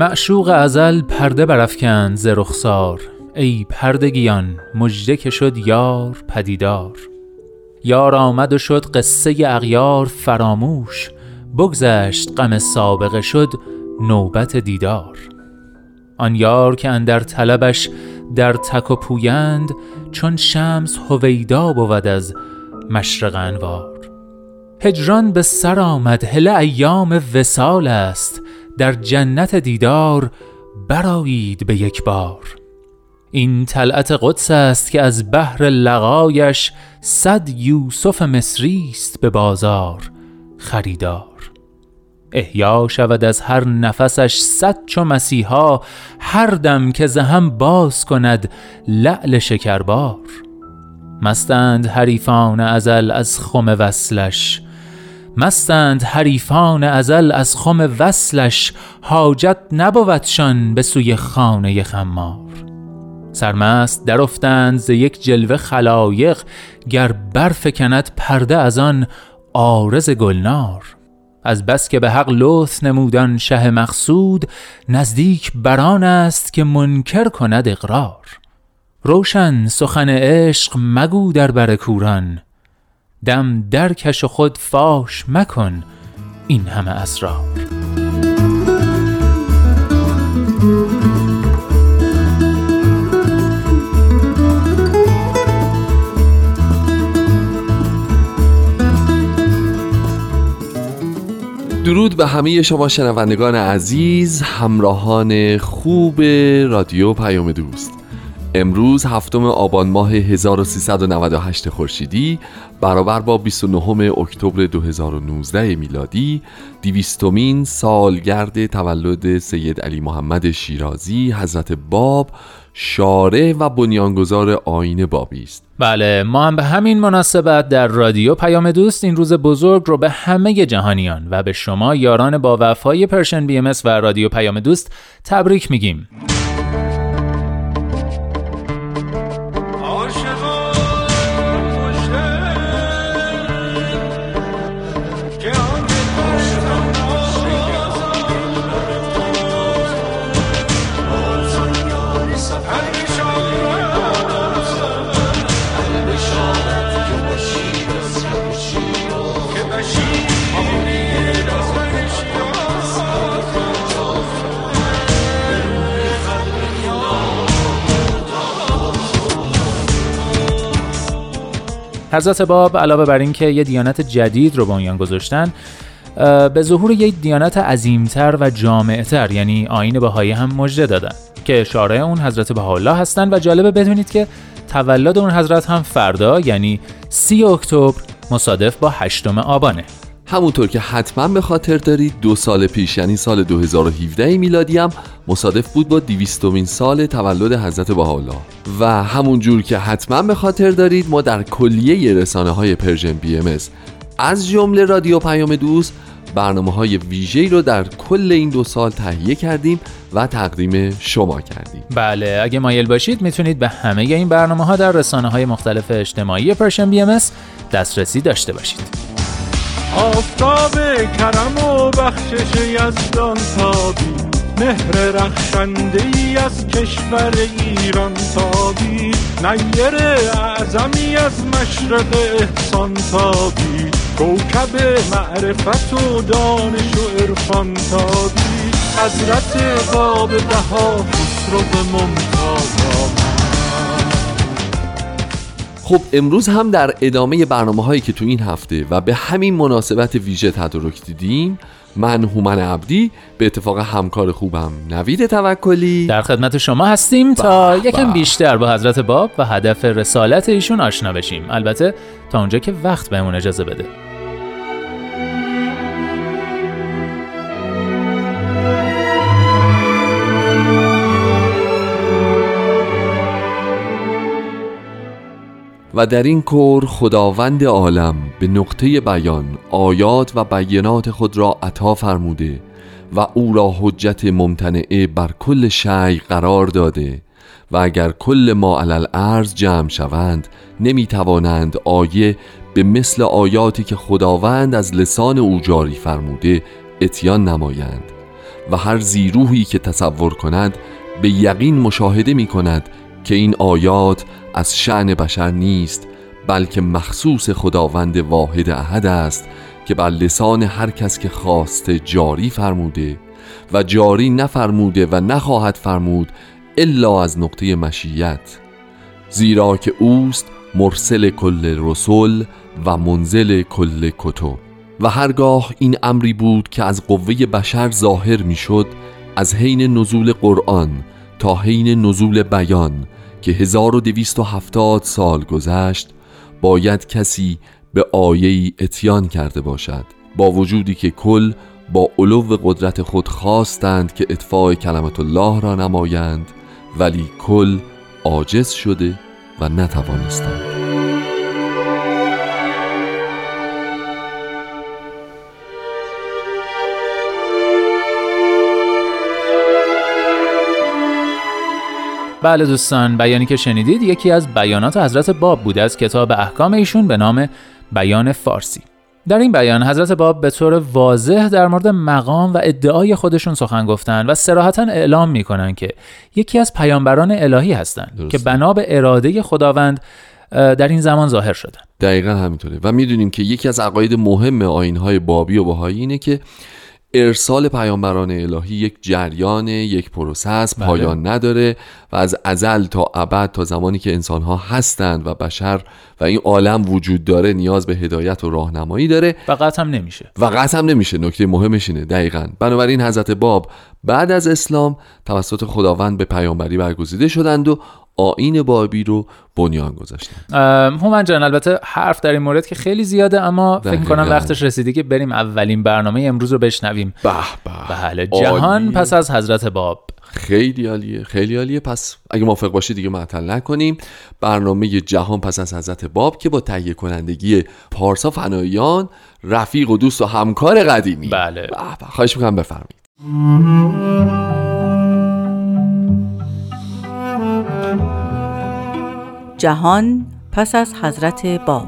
معشوق ازل پرده برافکند ز رخسار ای پردگیان مژده که شد یار پدیدار. یار آمد و شد قصه اغیار فراموش بگذشت غم سابقه شد نوبت دیدار. آن یار که اندر طلبش در تک و پویند چون شمس هویدا بود از مشرق انوار. هجران به سر آمد هله ایام وسال است در جنت دیدار برایید به یک بار. این طلعت قدس است که از بحر لقایش صد یوسف مصری است به بازار خریدار. احیا شود از هر نفسش صد چو مسیحا هر دم که زهم باز کند لعل شکربار. مستند حریفان ازل از خم وصلش مستند حریفان ازل از خم وصلش حاجت نبودشان به سوی خانه خمار. سرمست درافتند ز یک جلوه خلایق گر برفکند پرده از آن آرز گلنار. از بس که به حق لطف نمودان شه مقصود نزدیک بران است که منکر کند اقرار. روشن سخن عشق مگو در بر کوران دم درکش و خود فاش مکن این همه اسرار. درود به همه شما شنوندگان عزیز همراهان خوب رادیو پیام دوست. امروز هفتم آبان ماه 1398 خورشیدی برابر با 29 اکتبر 2019 میلادی دیویستومین سالگرد تولد سید علی محمد شیرازی حضرت باب شارع و بنیانگذار آین بابی است. بله ما هم به همین مناسبت در رادیو پیام دوست این روز بزرگ رو به همه جهانیان و به شما یاران با وفای پرشن بی ام و رادیو پیام دوست تبریک میگیم. حضرت باب علاوه بر اینکه یه دیانت جدید رو بنیان گذاشتن به ظهور یک دیانت عظیمتر و جامعتر یعنی آین بهایی هم مژده دادن که شارع اون حضرت بهاءالله هستن و جالبه بدونید که تولد اون حضرت هم فردا یعنی سی اکتبر مصادف با هشتم آبانه. همونطور که حتما به خاطر دارید دو سال پیش یعنی سال 2017 میلادی هم مصادف بود با دیویستومین سال تولد حضرت بهاءالله. و همون جور که حتما به خاطر دارید ما در کلیه رسانه های Persian BMS از جمله رادیو پیام دوست برنامه های ویژه‌ای رو در کل این دو سال تهیه کردیم و تقدیم شما کردیم. بله اگه مایل باشید می‌تونید به همه این برنامه ها در رسانه های مختلف اجتماعی Persian BMS دسترسی داشته باشید. آفتاب کرم و بخشش یزدان تابی. مهر رخشنده ای از کشور ایران تابی. نیر اعظمی از مشرق احسان تابی. کوکب معرفت و دانش و عرفان تابی. حضرت باب بها خسرو ممتاز خب امروز هم در ادامه برنامه هایی که تو این هفته و به همین مناسبت ویژه تدارک دیدیم من هومن عبدی به اتفاق همکار خوبم نوید توکلی. در خدمت شما هستیم تا به. یکم. بیشتر با حضرت باب و هدف رسالت ایشون آشنا بشیم. البته تا اونجا که وقت بهمون اجازه بده. و در این کور خداوند عالم به نقطه بیان آیات و بیانات خود را عطا فرموده و او را حجت ممتنعه بر کل شیء قرار داده و اگر کل ما علل ارز جمع شوند نمی توانند آیه به مثل آیاتی که خداوند از لسان او جاری فرموده اتیان نمایند و هر زیروهی که تصور کند به یقین مشاهده می کند که این آیات از شعن بشر نیست بلکه مخصوص خداوند واحد احد است که بر لسان هر کس که خواسته جاری فرموده و جاری نفرموده و نخواهد فرمود الا از نقطه مشیت. زیرا که اوست مرسل کل رسول و منزل کل کتب. و هرگاه این امری بود که از قوه بشر ظاهر می‌شد از حین نزول قرآن تا حین نزول بیان که 1270 سال گذشت باید کسی به آیه‌ای اتیان کرده باشد با وجودی که کل با علو قدرت خود خواستند که اطفاع کلمت الله را نمایند ولی کل عاجز شده و نتوانستند. بله دوستان بیانی که شنیدید یکی از بیانات حضرت باب بود از کتاب احکام ایشون به نام بیان فارسی. در این بیان حضرت باب به طور واضح در مورد مقام و ادعای خودشون سخن گفتن و سراحتا اعلام می‌کنن که یکی از پیامبران الهی هستند. که بنا به اراده خداوند در این زمان ظاهر شدن. دقیقا همینطوره. و می‌دونیم که یکی از عقاید مهم آینهای بابی و بهایی اینه که ارسال پیامبران الهی یک جریان یک پروسه است بله. پایان نداره و از ازل تا ابد تا زمانی که انسانها هستند و بشر و این عالم وجود داره نیاز به هدایت و راهنمایی داره. و قطع هم نمیشه. و قطع هم نمیشه. نکته مهمش اینه دقیقا. بنابراین حضرت باب بعد از اسلام توسط خداوند به پیامبری برگزیده شدند و آین بابی رو بنیان گذاشتند ام، هومن جان البته حرف در این مورد که خیلی زیاده اما فکر. کنم وقتش رسیده که بریم اولین برنامه امروز رو بشنویم. به به. بله جهان عالی. پس از حضرت باب. خیلی عالیه خیلی عالیه. پس اگه موافق باشی دیگه معطل نکنیم. برنامه جهان پس از حضرت باب که با تهیه کنندگی پارسا فنایان رفیق و دوست و همکار قدیمی. بله. خواهش می‌کنم بفرمایید. جهان پس از حضرت باب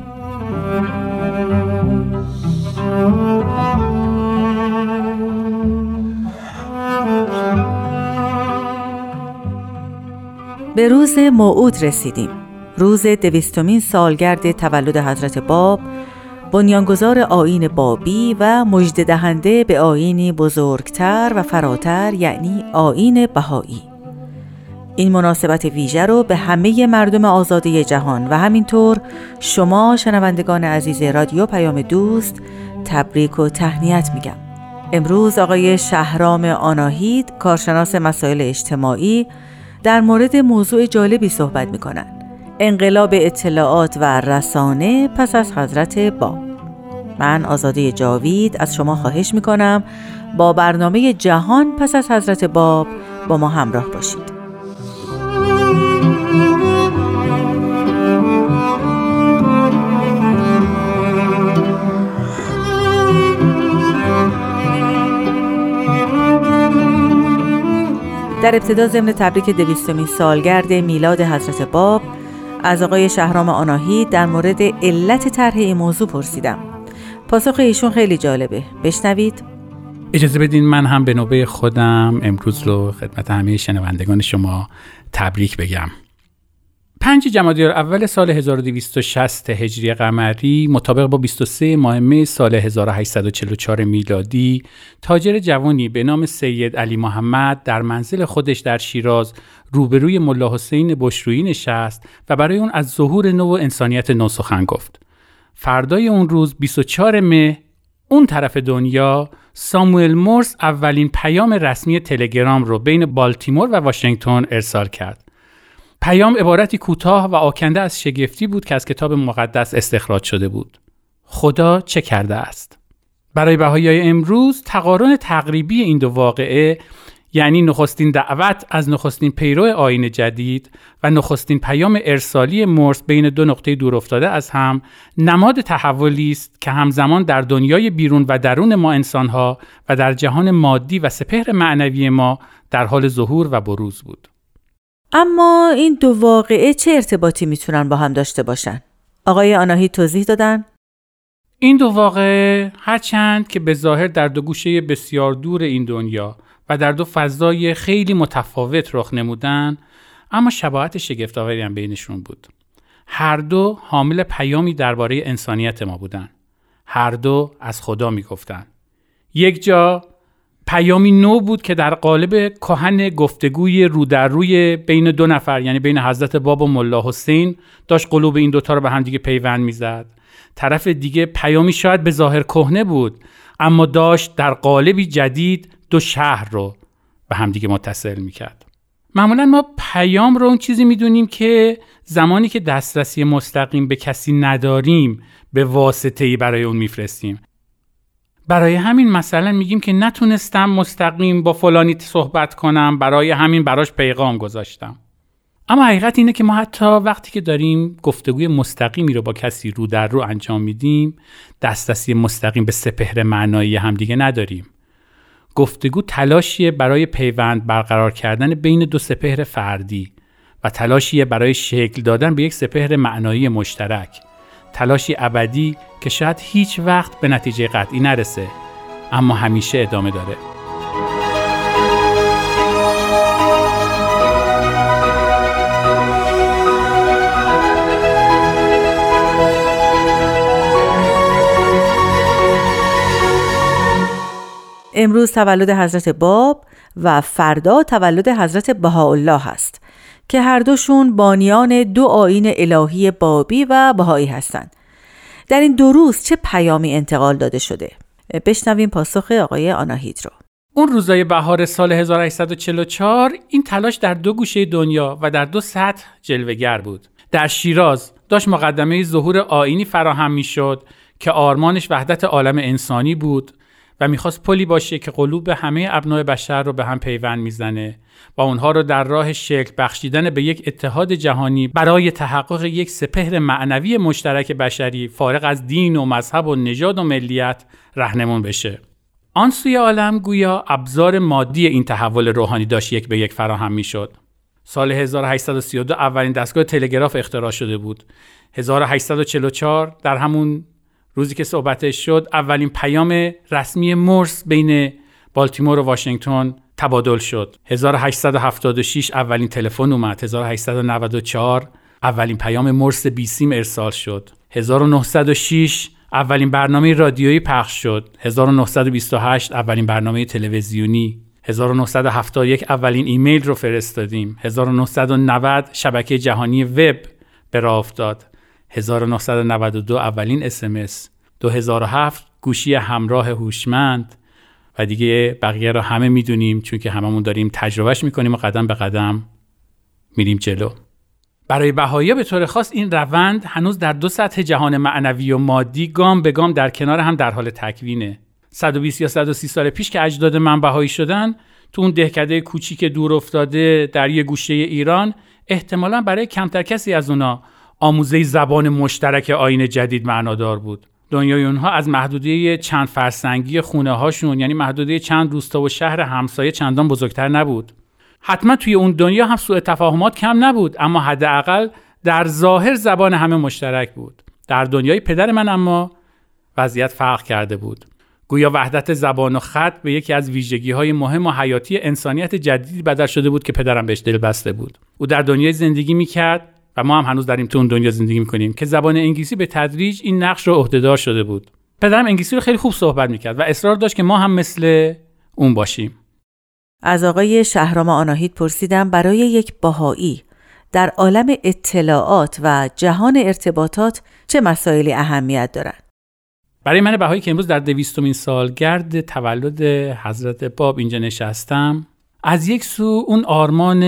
به روز موعود رسیدیم. روز دویستمین سالگرد تولد حضرت باب بنیانگذار آیین بابی و مژده دهنده به آیینی بزرگتر و فراتر یعنی آیین بهایی. این مناسبت ویژه رو به همه مردم آزاده جهان و همینطور شما شنوندگان عزیز رادیو پیام دوست تبریک و تهنیت میگم. امروز آقای شهرام آناهید کارشناس مسائل اجتماعی در مورد موضوع جالبی صحبت می‌کنن انقلاب اطلاعات و رسانه پس از حضرت باب من آزاده جاوید از شما خواهش می‌کنم با برنامه جهان پس از حضرت باب با ما همراه باشید. در ابتدا ضمن تبریک دویستمین سالگرد میلاد حضرت باب از آقای شهرام آناهی در مورد علت طرح این موضوع پرسیدم. پاسخ ایشون خیلی جالبه. بشنوید. اجازه بدین من هم به نوبه خودم امروز رو خدمت همه شنوندگان شما تبریک بگم. 5 جمادی اول سال 1260 هجری قمری مطابق با 23 ماه می سال 1844 میلادی تاجر جوانی به نام سید علی محمد در منزل خودش در شیراز روبروی ملا حسین بشرویی نشست و برای اون از ظهور نو و انسانیت نو سخن گفت. فردای اون روز 24 مه اون طرف دنیا ساموئل مورس اولین پیام رسمی تلگرام رو بین بالتیمور و واشنگتن ارسال کرد. پیام عبارتی کوتاه و آکنده از شگفتی بود که از کتاب مقدس استخراج شده بود. خدا چه کرده است؟ برای بهایی امروز تقارن تقریبی این دو واقعه یعنی نخستین دعوت از نخستین پیرو آین جدید و نخستین پیام ارسالی مرس بین دو نقطه دور افتاده از هم نماد تحولی است که همزمان در دنیای بیرون و درون ما انسانها و در جهان مادی و سپهر معنوی ما در حال ظهور و بروز بود. اما این دو واقعه چه ارتباطی می‌تونن با هم داشته باشن؟ آقای آناهی توضیح دادن؟ این دو واقعه هرچند که به ظاهر در دو گوشه بسیار دور این دنیا و در دو فضای خیلی متفاوت رخ نمودن اما شباهت شگفتآوری هم بینشون بود. هر دو حامل پیامی درباره انسانیت ما بودن. هر دو از خدا می‌گفتن. یک جا پیامی نو بود که در قالب کهن گفتگوی رو در روی بین دو نفر یعنی بین حضرت باب و ملا حسین داشت قلوب این دوتا رو به هم دیگه پیوند می‌زد. طرف دیگه پیامی شاید به ظاهر کهنه بود اما داشت در قالبی جدید دو شهر رو به همدیگه متصل می‌کرد. معمولا ما پیام رو اون چیزی می‌دونیم که زمانی که دسترسی مستقیم به کسی نداریم به واسطه ای برای اون میفرستیم. برای همین مثلا میگیم که نتونستم مستقیم با فلانی صحبت کنم برای همین براش پیغام گذاشتم. اما حقیقت اینه که ما حتی وقتی که داریم گفتگوی مستقیمی رو با کسی رو در رو انجام میدیم دسترسی مستقیم به سپهر معنایی همدیگه نداریم. گفتگو تلاشیه برای پیوند برقرار کردن بین دو سپهر فردی و تلاشیه برای شکل دادن به یک سپهر معنایی مشترک. تلاشی ابدی که شاید هیچ وقت به نتیجه قطعی نرسه اما همیشه ادامه داره. امروز تولد حضرت باب و فردا تولد حضرت بهاءالله است. که هر دوشون بانیان دو آین الهی بابی و بهایی هستند. در این دو روز چه پیامی انتقال داده شده؟ بشنویم پاسخ آقای آناهید رو. اون روزای بهار سال 1844 این تلاش در دو گوشه دنیا و در دو سطح جلوگر بود. در شیراز داشت مقدمه ظهور آینی فراهم می‌شد که آرمانش وحدت عالم انسانی بود و می‌خواست پلی باشه که قلوب همه ابناع بشر رو به هم پیوند می‌زنه و اونها رو در راه شکل بخشیدن به یک اتحاد جهانی برای تحقق یک سپهر معنوی مشترک بشری فارغ از دین و مذهب و نژاد و ملیت رهنمون بشه. آن سوی عالم گویا ابزار مادی این تحول روحانی داشت یک به یک فراهم می‌شد. سال 1832 اولین دستگاه تلگراف اختراع شده بود. 1844 در همون روزی که صحبتش شد اولین پیام رسمی مورس بین بالتیمور و واشنگتن تبادل شد. 1876 اولین تلفن اومد. 1894 اولین پیام مرس بیسیم ارسال شد. 1906 اولین برنامه رادیویی پخش شد. 1928 اولین برنامه تلویزیونی. 1971 اولین ایمیل رو فرستادیم. 1990 شبکه جهانی وب به راه افتاد. 1992 اولین اسمس 2007 گوشی همراه هوشمند. و دیگه بقیه رو همه می‌دونیم چون که هممون داریم تجربهش می‌کنیم و قدم به قدم میریم جلو. برای بهایی به طور خاص این روند هنوز در دو سطح جهان معنوی و مادی گام به گام در کنار هم در حال تکوینه. 120 یا 130 سال پیش که اجداد من بهایی شدن تو اون دهکده کوچیک دور افتاده در یه گوشه ایران احتمالا برای کمتر کسی از اونا آموزه زبان مشترک آین جدید معنادار بود. دنیای اونها از محدوده چند فرسنگی خونه هاشون یعنی محدوده چند روستا و شهر همسایه چندان بزرگتر نبود. حتما توی اون دنیا هم سوء تفاهمات کم نبود اما حداقل در ظاهر زبان همه مشترک بود. در دنیای پدر من اما وضعیت فرق کرده بود. گویا وحدت زبان و خط به یکی از ویژگی های مهم و حیاتی انسانیت جدیدی بدل شده بود که پدرم بهش دل بسته بود. او در دنیای زندگی می‌کرد و ما هم هنوز داریم تو اون دنیا زندگی می‌کنیم که زبان انگلیسی به تدریج این نقش رو عهدهدار شده بود. پدرم انگلیسی رو خیلی خوب صحبت می‌کرد و اصرار داشت که ما هم مثل اون باشیم. از آقای شهرام آناهید پرسیدم برای یک باهایی در عالم اطلاعات و جهان ارتباطات چه مسائلی اهمیت دارند برای من بهایی که امروز در دویستمین سالگرد تولد حضرت باب اینجا نشستم از یک سو اون آرمان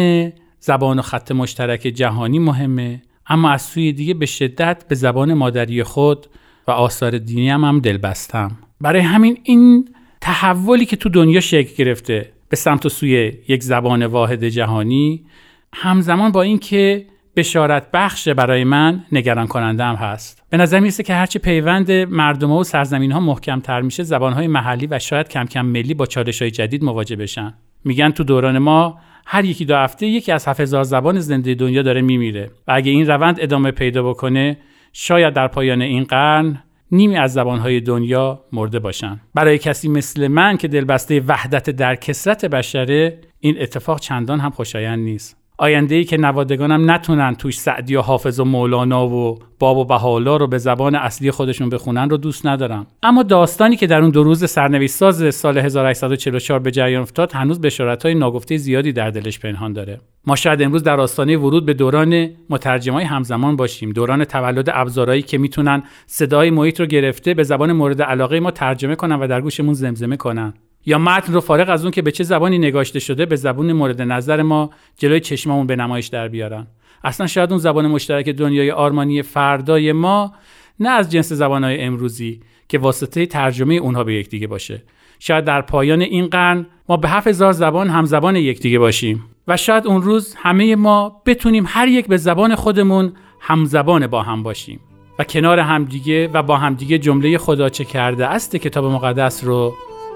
زبان و خط مشترک جهانی مهمه اما از سوی دیگه به شدت به زبان مادری خود و آثار دینی هم, هم دل بستم برای همین این تحولی که تو دنیا شکل گرفته به سمت و سوی یک زبان واحد جهانی همزمان با اینکه بشارت بخش برای من نگران کننده هم هست. به نظر می‌رسه که هرچی پیوند مردم و سرزمین ها محکم تر میشه زبان های محلی و شاید کم کم ملی با چالش های جدید مواجه بشن. میگن تو دوران ما هر یکی دو هفته یکی از 7000 زبان زنده دنیا داره میمیره. و اگه این روند ادامه پیدا بکنه شاید در پایان این قرن نیمی از زبانهای دنیا مرده باشن. برای کسی مثل من که دلبسته وحدت در کسرت بشره این اتفاق چندان هم خوشایند نیست. آینده ای که نوادگانم نتونن توش سعدی و حافظ و مولانا و باب و بهالا رو به زبان اصلی خودشون بخونن رو دوست ندارم. اما داستانی که در اون دو روز سرنوشت ساز سال 1844 به جریان افتاد هنوز بشارت‌های ناگفته زیادی در دلش پنهان داره. ما شاید امروز در آستانه ورود به دوران مترجمای همزمان باشیم. دوران تولد ابزارهایی که می‌تونن صدای محیط رو گرفته به زبان مورد علاقه ما ترجمه کنن و در گوشمون زمزمه کنن. یا متن رو فارغ از اون که به چه زبانی نگاشته شده به زبون مورد نظر ما جلوی چشممون به نمایش در بیارن. اصلا شاید اون زبان مشترک دنیای آرمانی فردای ما نه از جنس زبانهای امروزی که واسطه ترجمه اونها به یکدیگه باشه. شاید در پایان این قرن ما به هفت هزار زبان هم زبان یکدیگه باشیم و شاید اون روز همه ما بتونیم هر یک به زبان خودمون هم زبان با هم باشیم و کنار همدیگه و با همدیگه جمله خدا چه کرده است کتاب مقدس رو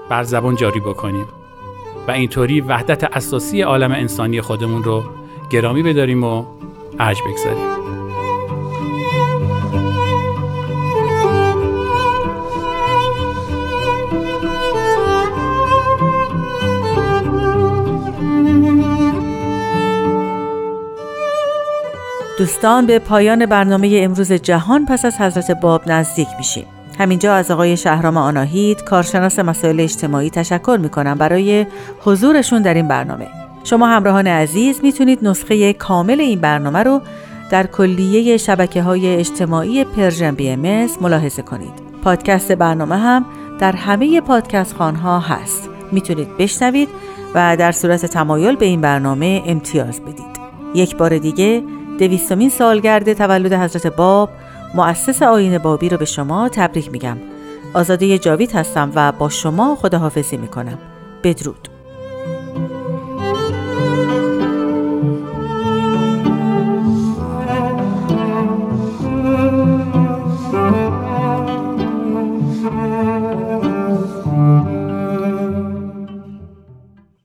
بر زبان جاری بکنیم. و اینطوری وحدت اساسی عالم انسانی خودمون رو گرامی بداریم و عج بگذاریم. دوستان به پایان برنامه امروز جهان پس از حضرت باب نزدیک میشیم. همینجا از آقای شهرام آناهید کارشناس مسائل اجتماعی تشکر می‌کنم برای حضورشون در این برنامه. شما همراهان عزیز می‌تونید نسخه کامل این برنامه رو در کلیه شبکه های اجتماعی Persian BMS ملاحظه کنید. پادکست برنامه هم در همه پادکست‌خوان‌ها هست. می‌تونید بشنوید و در صورت تمایل به این برنامه امتیاز بدید. یک بار دیگه دویستمین سالگرد تولد حضرت باب مؤسس آین بابی رو به شما تبریک میگم. آزاده جاوید هستم و با شما خداحافظی می‌کنم. بدرود.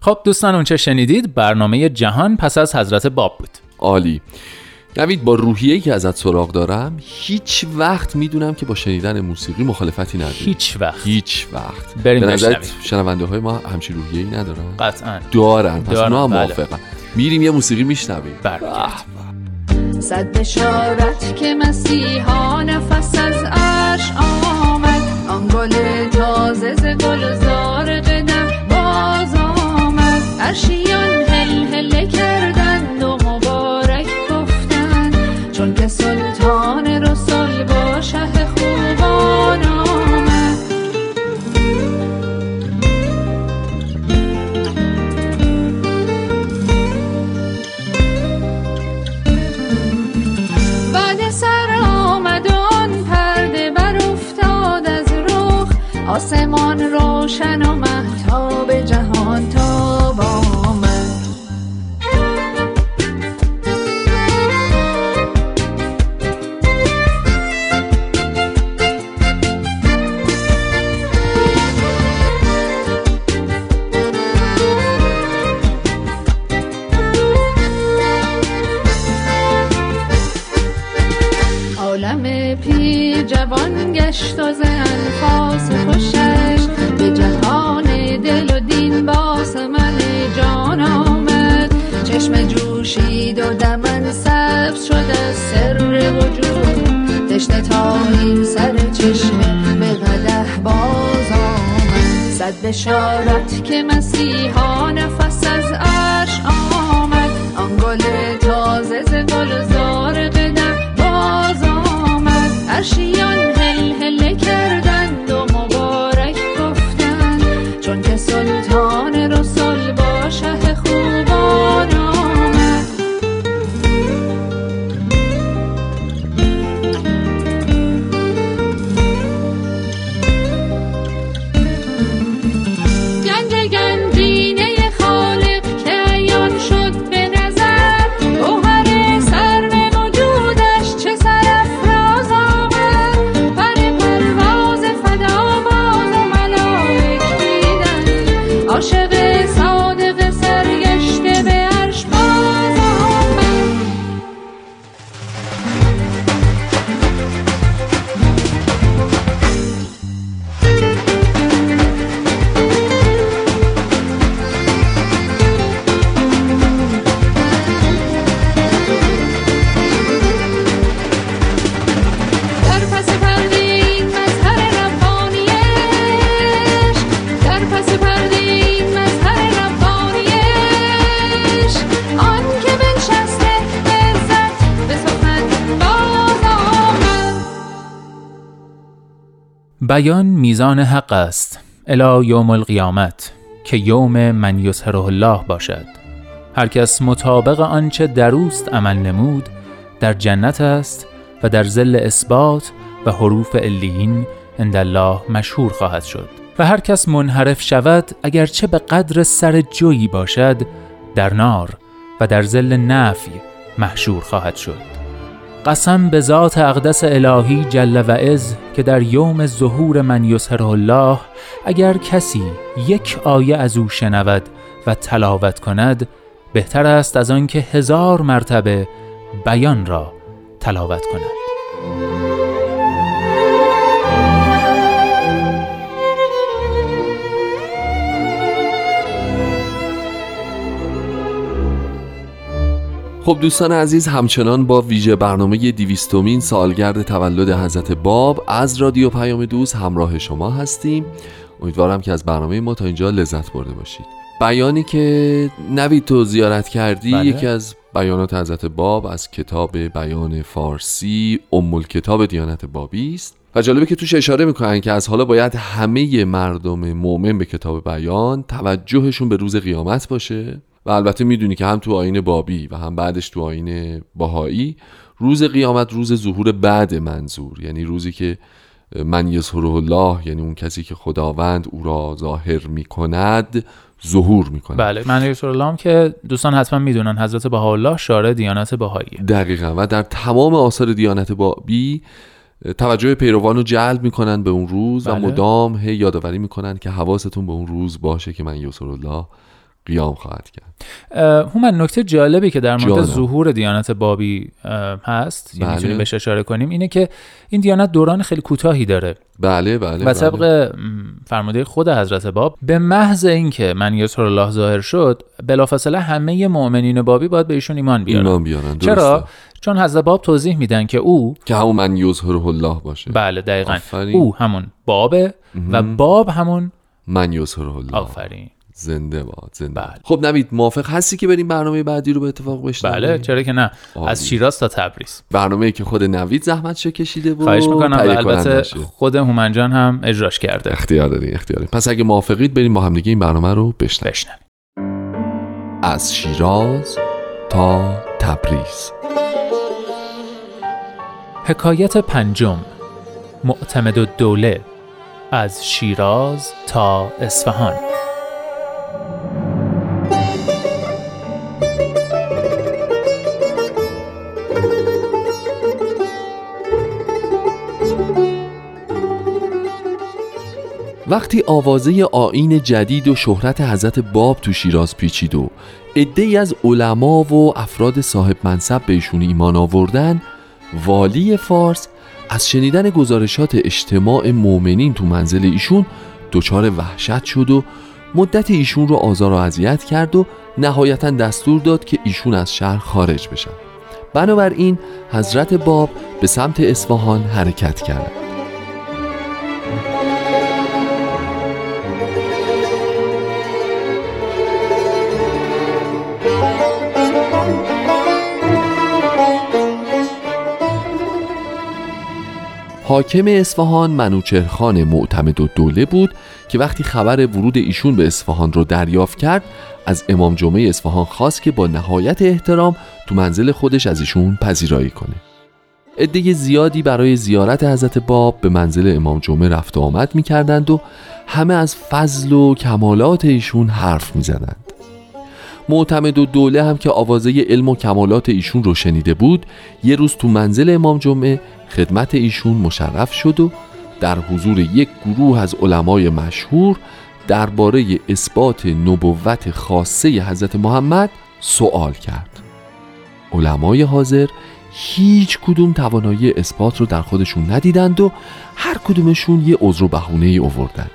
خب دوستان اونچه شنیدید برنامه جهان پس از حضرت باب بود. عالی. نوید با روحیه‌ای که ازت سراغ دارم هیچ وقت می‌دونم که با شنیدن موسیقی مخالفتی نداری. هیچ وقت. هیچ وقت. بریم به نظرت. شنونده های ما همچین روحیه‌ای ندارن؟ قطعا. دارن. پس اونا هم بله. موافقن میریم یه موسیقی میشنویم. برمیگردیم صد بشارت که مسیحا نفس از عرش آمد. آن گل تازه ز گلزار قدم باز آمد. عرشیان روشن و محتاب جهان تاب آمد عالم پیر جوان گشت و ز انفاس خوشش جهان دل و دین با سمن جان آمد. چشم جوشید و دمن سبز شد از سر وجود. تشنه تا این سر چشم به قده باز آمد. صد بشارت که مسیحا نفس از عرش آمد. آن گل تازه ز گلزار قده باز آمد. عرشیان بیان میزان حق است الا یوم القیامت که یوم من یسهره الله باشد. هر کس مطابق آنچه دروست عمل نمود در جنت است و در زل اثبات و حروف علیین عند الله مشهور خواهد شد. و هر کس منحرف شود اگرچه به قدر سر جویی باشد در نار و در زل نفی محشور خواهد شد. قسم به ذات اقدس الهی جل و عز که در یوم ظهور من یسهره الله اگر کسی یک آیه از او شنود و تلاوت کند بهتر است از آنکه هزار مرتبه بیان را تلاوت کند. خب دوستان عزیز همچنان با ویژه برنامه دیویستومین سالگرد تولد حضرت باب از رادیو پیام دوست همراه شما هستیم. امیدوارم که از برنامه ما تا اینجا لذت برده باشید. بیانی که نوید تو زیارت کردی بله. یکی از بیانات حضرت باب از کتاب بیان فارسی ام کتاب دیانت بابی است. و جالبه که توش اشاره می‌کنن که از حالا باید همه مردم مؤمن به کتاب بیان توجهشون به روز قیامت باشه. و البته می‌دونی که هم تو آین بابی و هم بعدش تو آین باهایی روز قیامت روز ظهور بعد منظور. یعنی روزی که من یسهره الله یعنی اون کسی که خداوند او را ظاهر می‌کند ظهور می‌کند. بله رسول الله هم که دوستان حتما می‌دونن حضرت بهاءالله شارع دیانت بهاییه دقیقا. و در تمام آثار دیانت بابی توجه پیروان رو جلب می‌کنن به اون روز و بله. مدام هی یادآوری می‌کنن که حواستون به اون روز باشه که من یسر الله قیام خواهد کرد. هومن نکته جالبی که در مورد. ظهور دیانت بابی هست یعنی بله. می‌تونیم بهش اشاره کنیم اینه که این دیانت دوران خیلی کوتاهی داره. بله بله و طبق م، فرموده خود حضرت باب به محض اینکه من یسر الله ظاهر شد بلافاصله همه مؤمنین بابی باید به ایشون ایمان بیارن. ایمان بیارن. چرا؟ چون حضرت باب توضیح میدن که او که همون من یظهر الله باشه. بله دقیقا. آفرین. او همون بابه و باب همون من یظهر الله آفرین. زنده باد زنده. بله. خب نوید موافق هستی که بریم برنامه بعدی رو به اتفاق بشنویم؟ بله چرا که نه. از شیراز تا تبریز. برنامه که خود نوید زحمت چه کشیده و خواهش می‌کنم و البته. خود هومن جان هم اجراش کرده. اختیار داری اختیار داری. پس اگه موافقید بریم با همدیگه این برنامه رو بشنویم. بشنویم. از شیراز تا تبریز. حکایت پنجم. معتمد و دوله از شیراز تا اصفهان. وقتی آوازه آین جدید و شهرت حضرت باب تو شیراز پیچید و عده‌ای از علما و افراد صاحب منصب بهشون ایمان آوردن والی فارس از شنیدن گزارشات اجتماع مؤمنین تو منزل ایشون دچار وحشت شد و مدت ایشون رو آزار و اذیت کرد و نهایتا دستور داد که ایشون از شهر خارج بشن. بنابراین حضرت باب به سمت اصفهان حرکت کردند حاکم اصفهان منوچهرخان معتمد و دوله بود که وقتی خبر ورود ایشون به اصفهان رو دریافت کرد از امام جمعه اصفهان خواست که با نهایت احترام تو منزل خودش از ایشون پذیرایی کنه. عده زیادی برای زیارت حضرت باب به منزل امام جمعه رفت و آمد می‌کردند و همه از فضل و کمالات ایشون حرف می‌زدند. معتمد و دوله هم که آوازه علم و کمالات ایشون رو شنیده بود یه روز تو منزل امام جمعه خدمت ایشون مشرف شد و در حضور یک گروه از علمای مشهور درباره اثبات نبوت خاصه حضرت محمد سوال کرد. علمای حاضر هیچ کدوم توانایی اثبات رو در خودشون ندیدند و هر کدومشون یه عذر و بهونه ای آوردند.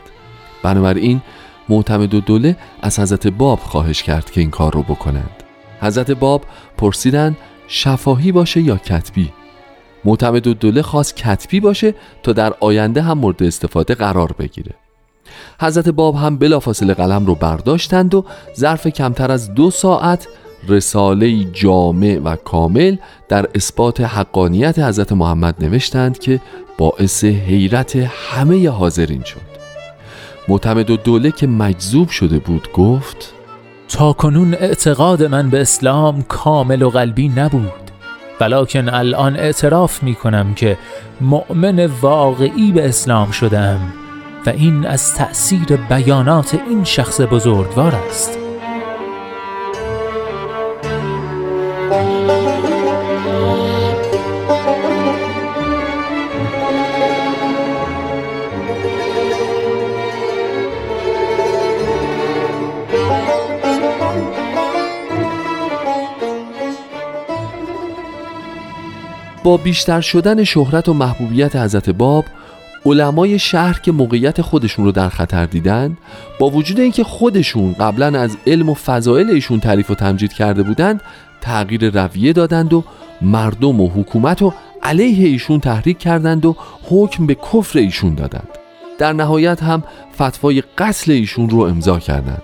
بنابراین معتمد و دوله از حضرت باب خواهش کرد که این کار رو بکنند. حضرت باب پرسیدند شفاهی باشه یا کتبی؟ معتمد و دوله خواست کتبی باشه تا در آینده هم مورد استفاده قرار بگیره. حضرت باب هم بلافاصله قلم رو برداشتند و ظرف کمتر از دو ساعت رساله جامع و کامل در اثبات حقانیت حضرت محمد نوشتند که باعث حیرت همه حاضرین شد. معتمد و دوله که مجذوب شده بود گفت تا کنون اعتقاد من به اسلام کامل و قلبی نبود ولیکن الان اعتراف می کنم که مؤمن واقعی به اسلام شدم و این از تأثیر بیانات این شخص بزرگوار است. با بیشتر شدن شهرت و محبوبیت حضرت باب علمای شهر که موقعیت خودشون رو در خطر دیدن با وجود اینکه خودشون قبلا از علم و فضائل ایشون تعریف و تمجید کرده بودند تغییر رویه دادند و مردم و حکومت و علیه ایشون تحریک کردند و حکم به کفر ایشون دادند. در نهایت هم فتوای قتل ایشون رو امضا کردند.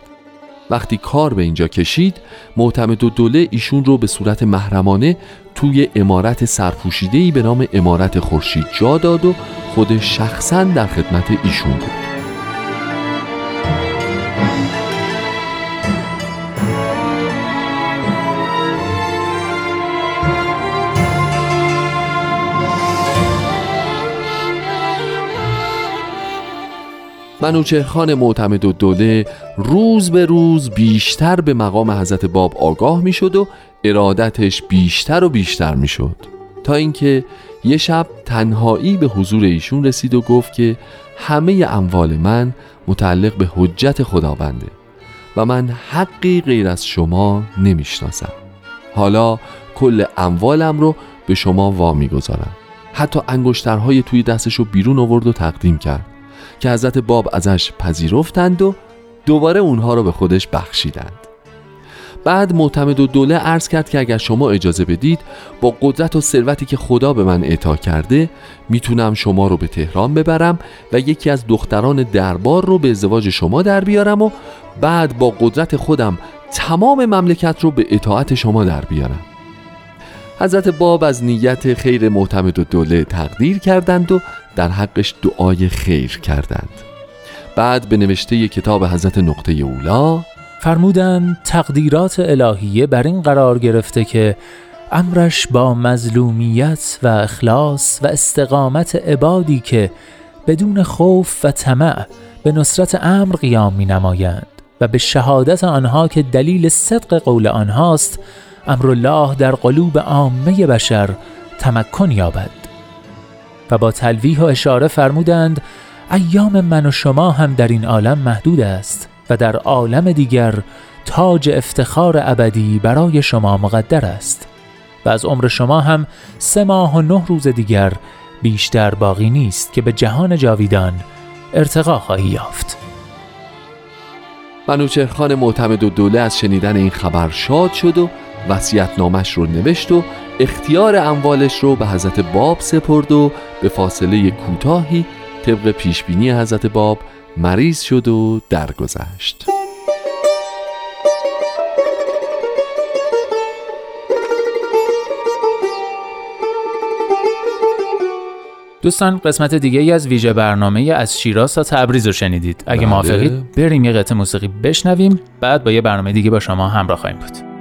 وقتی کار به اینجا کشید معتمد و دوله ایشون رو به صورت محرمانه توی امارت سرپوشیده‌ای به نام امارت خورشید جا داد و خود شخصا در خدمت ایشون بود. منوچهرخان معتمد و دوله روز به روز بیشتر به مقام حضرت باب آگاه می شد و ارادتش بیشتر و بیشتر می شد تا اینکه یه شب تنهایی به حضور ایشون رسید و گفت که همه اموال من متعلق به حجت خداونده و من حقی غیر از شما نمی‌شناسم. حالا کل اموالم رو به شما وامی گذارم حتی انگشترهای توی دستش رو بیرون آورد و تقدیم کرد. که حضرت باب ازش پذیرفتند و دوباره اونها رو به خودش بخشیدند. بعد معتمد و دوله عرض کرد که اگر شما اجازه بدید با قدرت و ثروتی که خدا به من اعطا کرده می‌تونم شما رو به تهران ببرم و یکی از دختران دربار رو به ازدواج شما در بیارم و بعد با قدرت خودم تمام مملکت رو به اطاعت شما در بیارم. حضرت باب از نیت خیر معتمد و دوله تقدیر کردند و در حقش دعای خیر کردند. بعد به نوشته کتاب حضرت نقطه اولا فرمودند تقدیرات الهیه بر این قرار گرفته که امرش با مظلومیت و اخلاص و استقامت عبادی که بدون خوف و طمع به نصرت امر قیام می نمایند و به شهادت آنها که دلیل صدق قول آنهاست امر الله در قلوب عامه بشر تمکن یابد. و با تلویح و اشاره فرمودند ایام من و شما هم در این عالم محدود است و در عالم دیگر تاج افتخار ابدی برای شما مقدر است. و از عمر شما هم سه ماه و نه روز دیگر بیشتر باقی نیست که به جهان جاویدان ارتقا خواهی یافت. منوچهرخان معتمد و دوله از شنیدن این خبر شاد شد و نامش رو نوشت و اختیار اموالش رو به حضرت باب سپرد و به فاصله کوتاهی طبق پیشبینی حضرت باب مریض شد و درگذشت. دوستان قسمت دیگه ای از ویژه برنامه از شیراز تا تبریز رو شنیدید. اگه بله. موافقید بریم یه قطعه موسیقی بشنویم بعد با یه برنامه دیگه با شما همراه خواهیم بود.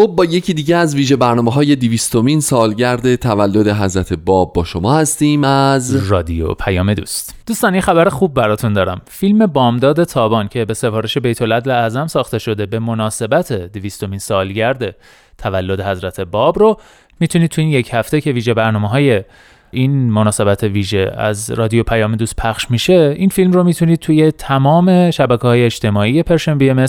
خب با یکی دیگه از ویژه برنامه های دیویستومین سالگرد تولد حضرت باب با شما هستیم از رادیو پیام دوست. دوستان یه خبر خوب براتون دارم. فیلم بامداد تابان که به سفارش بیت اعظم ساخته شده به مناسبت دویستمین سالگرد تولد حضرت باب رو می‌تونید تو این یک هفته که ویژه برنامه های این مناسبت ویژه از رادیو پیام دوست پخش میشه این فیلم رو می‌تونید توی تمام شبکه های اجتماعی پرشن بی ام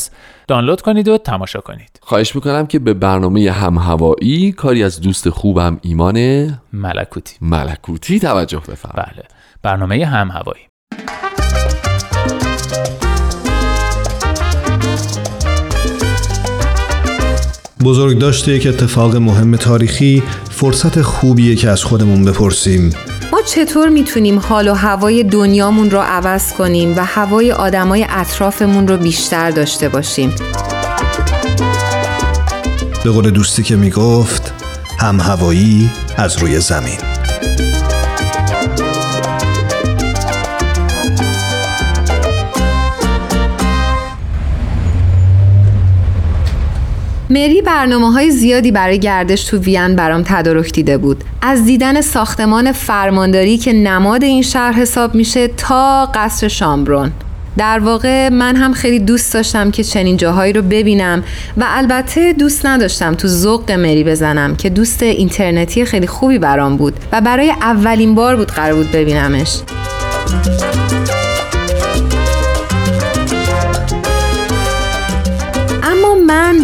دانلود کنید و تماشا کنید. خواهش می‌کنم که به برنامه هم هوایی کاری از دوست خوبم ایمان ملکوتی. ملکوتی توجه بفرمایید. بله برنامه هم هوایی بزرگ داشته یک اتفاق مهم تاریخی فرصت خوبیه که از خودمون بپرسیم. ما چطور می‌تونیم حال و هوای دنیامون رو عوض کنیم و هوای آدمای اطرافمون رو بیشتر داشته باشیم؟ به قول دوستی که می‌گفت هم هوایی از روی زمین. مری برنامه های زیادی برای گردش تو وین برام تدارک دیده بود. از دیدن ساختمان فرمانداری که نماد این شهر حساب میشه تا قصر شامبرون. در واقع من هم خیلی دوست داشتم که چنین جاهایی رو ببینم و البته دوست نداشتم تو ذوق مری بزنم که دوست اینترنتی خیلی خوبی برام بود و برای اولین بار بود قرار بود ببینمش.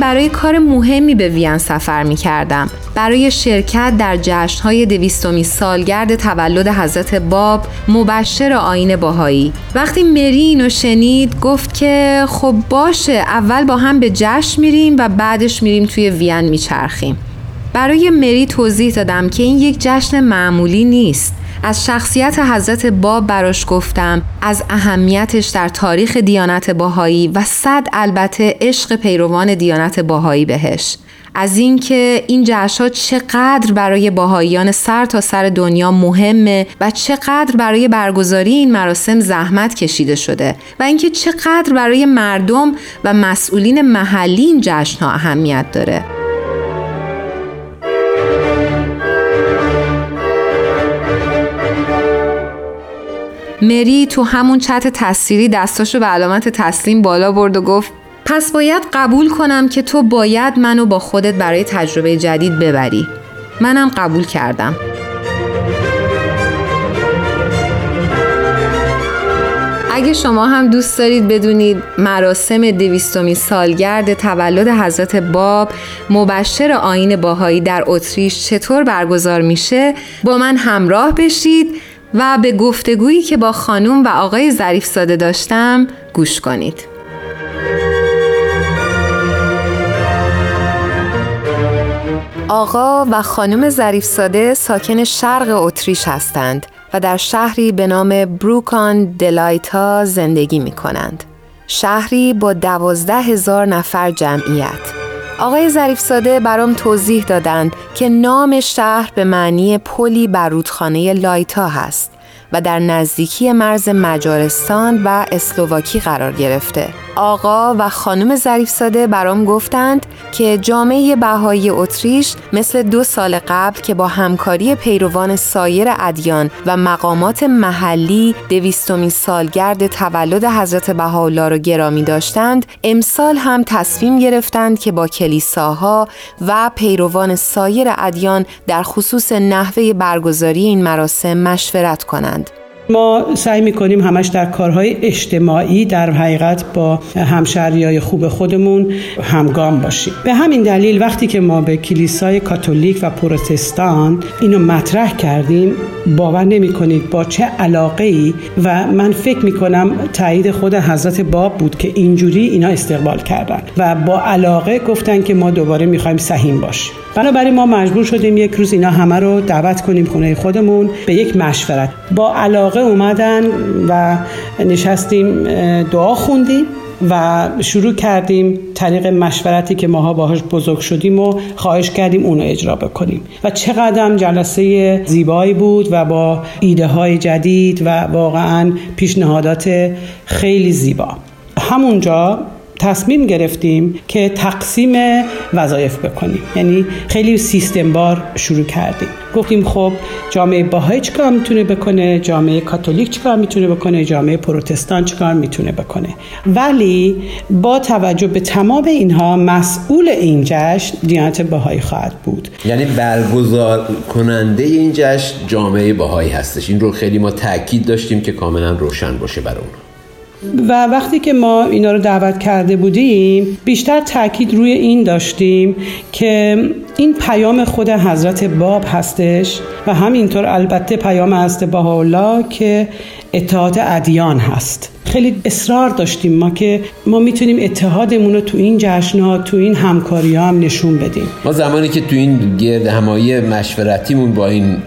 برای کار مهمی به وین سفر می کردم برای شرکت در جشنهای دویستمی سالگرد تولد حضرت باب مبشر آین باهایی وقتی مری اینو شنید گفت که خب باشه اول با هم به جشن میریم و بعدش میریم توی وین میچرخیم. برای مری توضیح دادم که این یک جشن معمولی نیست. از شخصیت حضرت باب براش گفتم از اهمیتش در تاریخ دیانت باهایی و صد البته عشق پیروان دیانت باهایی بهش. از اینکه این جشنها چقدر برای باهاییان سر تا سر دنیا مهمه و چقدر برای برگزاری این مراسم زحمت کشیده شده و اینکه چقدر برای مردم و مسئولین محلی این جشنها اهمیت داره. مری تو همون چت تصویری دستاشو به علامت تسلیم بالا برد و گفت پس باید قبول کنم که تو باید منو با خودت برای تجربه جدید ببری. منم قبول کردم. اگه شما هم دوست دارید بدونید مراسم دویستمی سالگرد تولد حضرت باب مبشر آین باهایی در اتریش چطور برگزار میشه با من همراه بشید. و به گفتگویی که با خانوم و آقای ظریف ساده داشتم گوش کنید آقا و خانم ظریف ساده ساکن شرق اتریش هستند و در شهری به نام Bruck an der Leitha زندگی می کنند. شهری با دوازده هزار نفر جمعیت. آقای ظریف ساده برام توضیح دادند که نام شهر به معنی پلی بر رودخانه لایتا هست. و در نزدیکی مرز مجارستان و اسلوواکی قرار گرفته. آقا و خانم ظریف ساده برام گفتند که جامعه بهایی اتریش مثل دو سال قبل که با همکاری پیروان سایر ادیان و مقامات محلی دویستمین سالگرد تولد حضرت بهاءالله را گرامی داشتند امسال هم تصمیم گرفتند که با کلیساها و پیروان سایر ادیان در خصوص نحوه برگزاری این مراسم مشورت کنند ما سعی می‌کنیم همش در کارهای اجتماعی در حقیقت با همشهریای خوب خودمون همگام باشیم. به همین دلیل وقتی که ما به کلیسای کاتولیک و پروتستان اینو مطرح کردیم باور نمی کنید با چه علاقه ای و من فکر می کنم تایید خود حضرت باب بود که اینجوری اینا استقبال کردن و با علاقه گفتن که ما دوباره می‌خوایم سهیم باشیم. بنابراین ما مجبور شدیم یک روز اینا همه رو دعوت کنیم خونه خودمون به یک مشورت. با علاقه اومدن و نشستیم دعا خوندیم و شروع کردیم طریق مشورتی که ماها باهاش بزرگ شدیم و خواهش کردیم اونو اجرا بکنیم. و چقدر جلسه زیبایی بود و با ایده های جدید و واقعا پیشنهادات خیلی زیبا. همونجا تصمیم گرفتیم که تقسیم وظایف بکنیم. یعنی خیلی سیستم بار شروع کردیم. گفتیم خب جامعه باهایی چیکار می‌تونه بکنه جامعه کاتولیک چیکار می‌تونه بکنه جامعه پروتستان چیکار می‌تونه بکنه. ولی با توجه به تمام اینها مسئول این جشن دیانت باهایی خواهد بود. یعنی برگزار کننده این جشن جامعه باهایی هستش. این رو خیلی ما تاکید داشتیم که کاملا روشن باشه برای اون. و وقتی که ما اینا رو دعوت کرده بودیم بیشتر تاکید روی این داشتیم که این پیام خود حضرت باب هستش و همینطور البته پیام حضرت بهاءالله که اتحاد ادیان هست. خیلی اصرار داشتیم ما که ما می‌تونیم اتحادمون رو تو این جشنها تو این همکاری ها هم نشون بدیم. ما زمانی که تو این گرد همایی مشورتیمون با این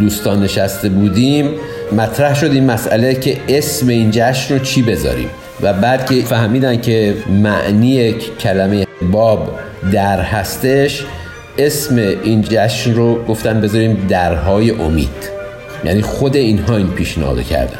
دوستان نشسته بودیم مطرح شد این مسئله که اسم این جشن رو چی بذاریم. و بعد که فهمیدن که معنی کلمه باب در هستش اسم این جشن رو گفتن بذاریم درهای امید. یعنی خود اینها این پیشنهاد کردن.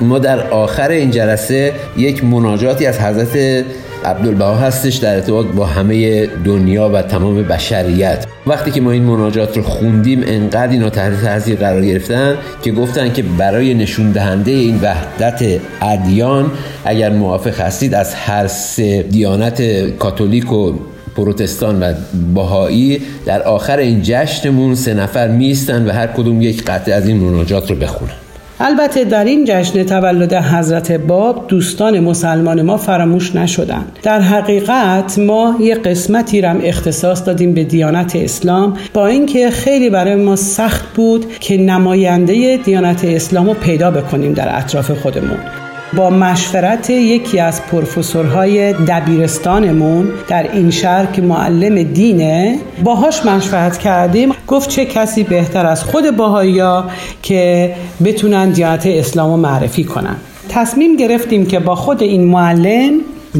ما در آخر این جلسه یک مناجاتی از حضرت عبدالبها هستش در ارتباط با همه دنیا و تمام بشریت. وقتی که ما این مناجات رو خوندیم انقدر اینا تحت تاثیر قرار گرفتن که گفتن که برای نشون دهنده این وحدت ادیان اگر موافق هستید از هر سه دیانت کاتولیک و پروتستان و باهایی در آخر این جشنمون سه نفر میستن و هر کدوم یک قطعه از این مناجات رو بخونن. البته در این جشن تولد حضرت باب دوستان مسلمان ما فراموش نشدند. در حقیقت ما یه قسمتی رم اختصاص دادیم به دیانت اسلام با اینکه خیلی برای ما سخت بود که نماینده دیانت اسلام رو پیدا بکنیم در اطراف خودمون. با مشورت یکی از پروفسورهای دبیرستانمون در این شهر که معلم دینه باهاش مشورت کردیم. گفت چه کسی بهتر از خود باهایا که بتونن دیانت اسلام رو معرفی کنن. تصمیم گرفتیم که با خود این معلم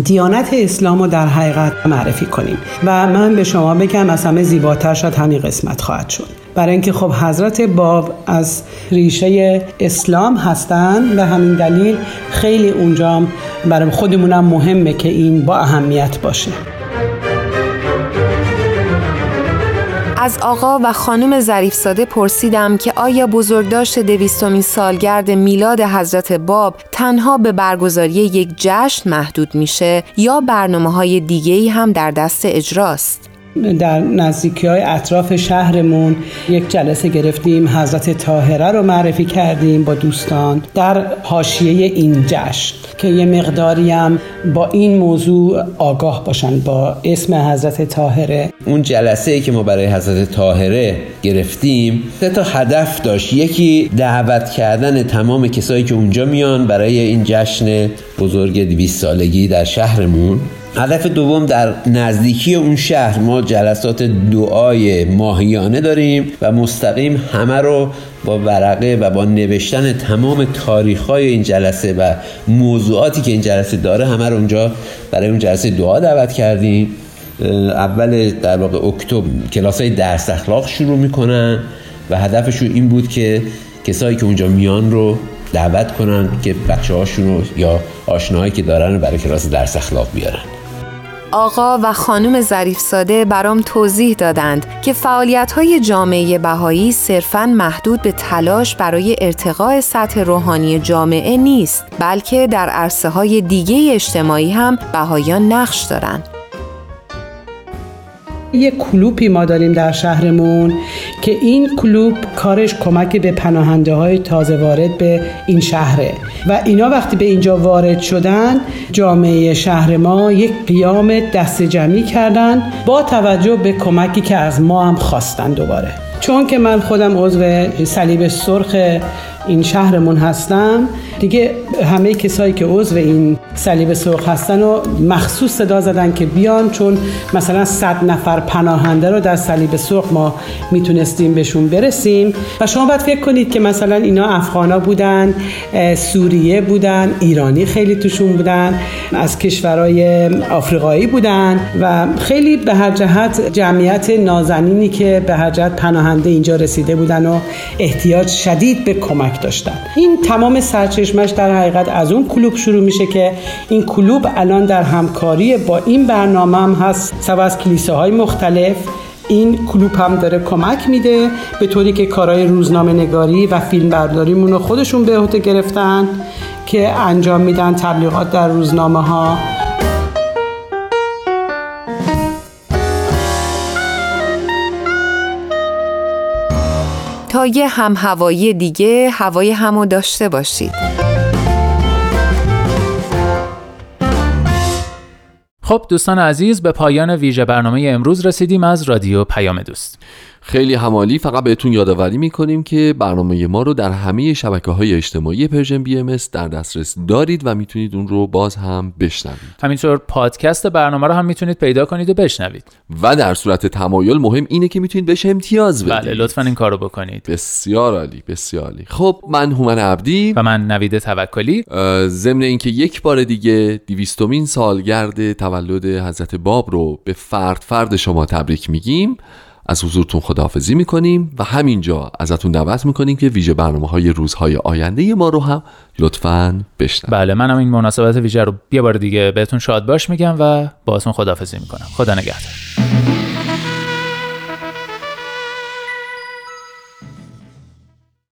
دیانت اسلام رو در حقیقت معرفی کنیم. و من به شما بگم از همه زیباتر شد همین قسمت خواهد شد. برای اینکه خب حضرت باب از ریشه اسلام هستن و همین دلیل خیلی اونجا برای خودمونم مهمه که این با اهمیت باشه از آقا و خانم ظریفزاده پرسیدم که آیا بزرگداشت دویستمین سالگرد میلاد حضرت باب تنها به برگزاری یک جشن محدود میشه یا برنامه های دیگه هم در دست اجراست؟ در نزدیکی های اطراف شهرمون یک جلسه گرفتیم. حضرت طاهره رو معرفی کردیم با دوستان در حاشیه این جشن که یه مقداری هم با این موضوع آگاه باشن با اسم حضرت طاهره. اون جلسه ای که ما برای حضرت طاهره گرفتیم سه تا هدف داشت. یکی دعوت کردن تمام کسایی که اونجا میان برای این جشن بزرگ 200 سالگی در شهرمون. هدف دوم در نزدیکی اون شهر ما جلسات دعای ماهیانه داریم و مستقیم همه رو با ورقه و با نوشتن تمام تاریخهای این جلسه و موضوعاتی که این جلسه داره همه رو اونجا برای اون جلسه دعا دعوت کردیم. اول در واقع اکتبر کلاس های درس اخلاق شروع می‌کنن و هدفشون این بود که کسایی که اونجا میان رو دعوت کنن که بچه هاشون رو یا آشناهایی که دارن رو برای کلاس درس اخلاق بیارن. آقا و خانم ظریفزاده برام توضیح دادند که فعالیت های جامعه بهایی صرفاً محدود به تلاش برای ارتقاء سطح روحانی جامعه نیست بلکه در عرصه های دیگه اجتماعی هم بهاییان نقش دارند. یه کلوپی ما داریم در شهرمون که این کلوپ کارش کمک به پناهنده های تازه وارد به این شهره. و اینا وقتی به اینجا وارد شدن جامعه شهر ما یک قیام دست جمعی کردن با توجه به کمکی که از ما هم خواستن دوباره. چون که من خودم عضو صلیب سرخ این شهرمون هستم دیگه همه کسایی که عضو این صلیب سرخ هستن و مخصوص صدا زدن که بیان چون مثلا صد نفر پناهنده رو در صلیب سرخ ما می‌تونستیم بهشون برسیم. و شما باید فکر کنید که مثلا اینا افغانا بودن سوریه بودن ایرانی خیلی توشون بودن از کشورهای آفریقایی بودن و خیلی به هر جهت جمعیت نازنینی که به هر جهت پناهنده اینجا رسیده بودن و احتیاج شدید به کمک داشتن. این تمام سرچشمش در حقیقت از اون کلوب شروع میشه که این کلوب الان در همکاری با این برنامه هم هست. سو از کلیساهای مختلف این کلوب هم داره کمک میده به طوری که کارهای روزنامه نگاری و فیلم برداریمون رو خودشون به عهده گرفتن که انجام میدن تبلیغات در روزنامه ها یه هم هوایی دیگه هوای همو داشته باشید. خب دوستان عزیز به پایان ویژه برنامه امروز رسیدیم از رادیو پیام دوست. خیلی اجمالی فقط بهتون یادآوری می‌کنیم که برنامه ما رو در همه شبکه های اجتماعی Persian BMS در دسترس دارید و می‌تونید اون رو باز هم بشنوید. همینطور پادکست برنامه رو هم می‌تونید پیدا کنید و بشنوید. و در صورت تمایل مهم اینه که می‌تونید بهش امتیاز بدید. بله لطفا این کارو بکنید. بسیار عالی بسیار عالی. خب من هومن عبدی. و من نوید توکلی. ضمن اینکه یک بار دیگه دیویستومین سالگرد تولد حضرت باب رو به فرد فرد شما تبریک میگیم. از حضورتون خداحافظی می‌کنیم و همینجا ازتون دعوت می‌کنیم که ویژه برنامه های روزهای آینده ما رو هم لطفا بشنوید. بله منم این مناسبت ویژه رو یه بار دیگه بهتون شاد باش میگم و باهاتون خداحافظی می‌کنم. خدا نگهدار.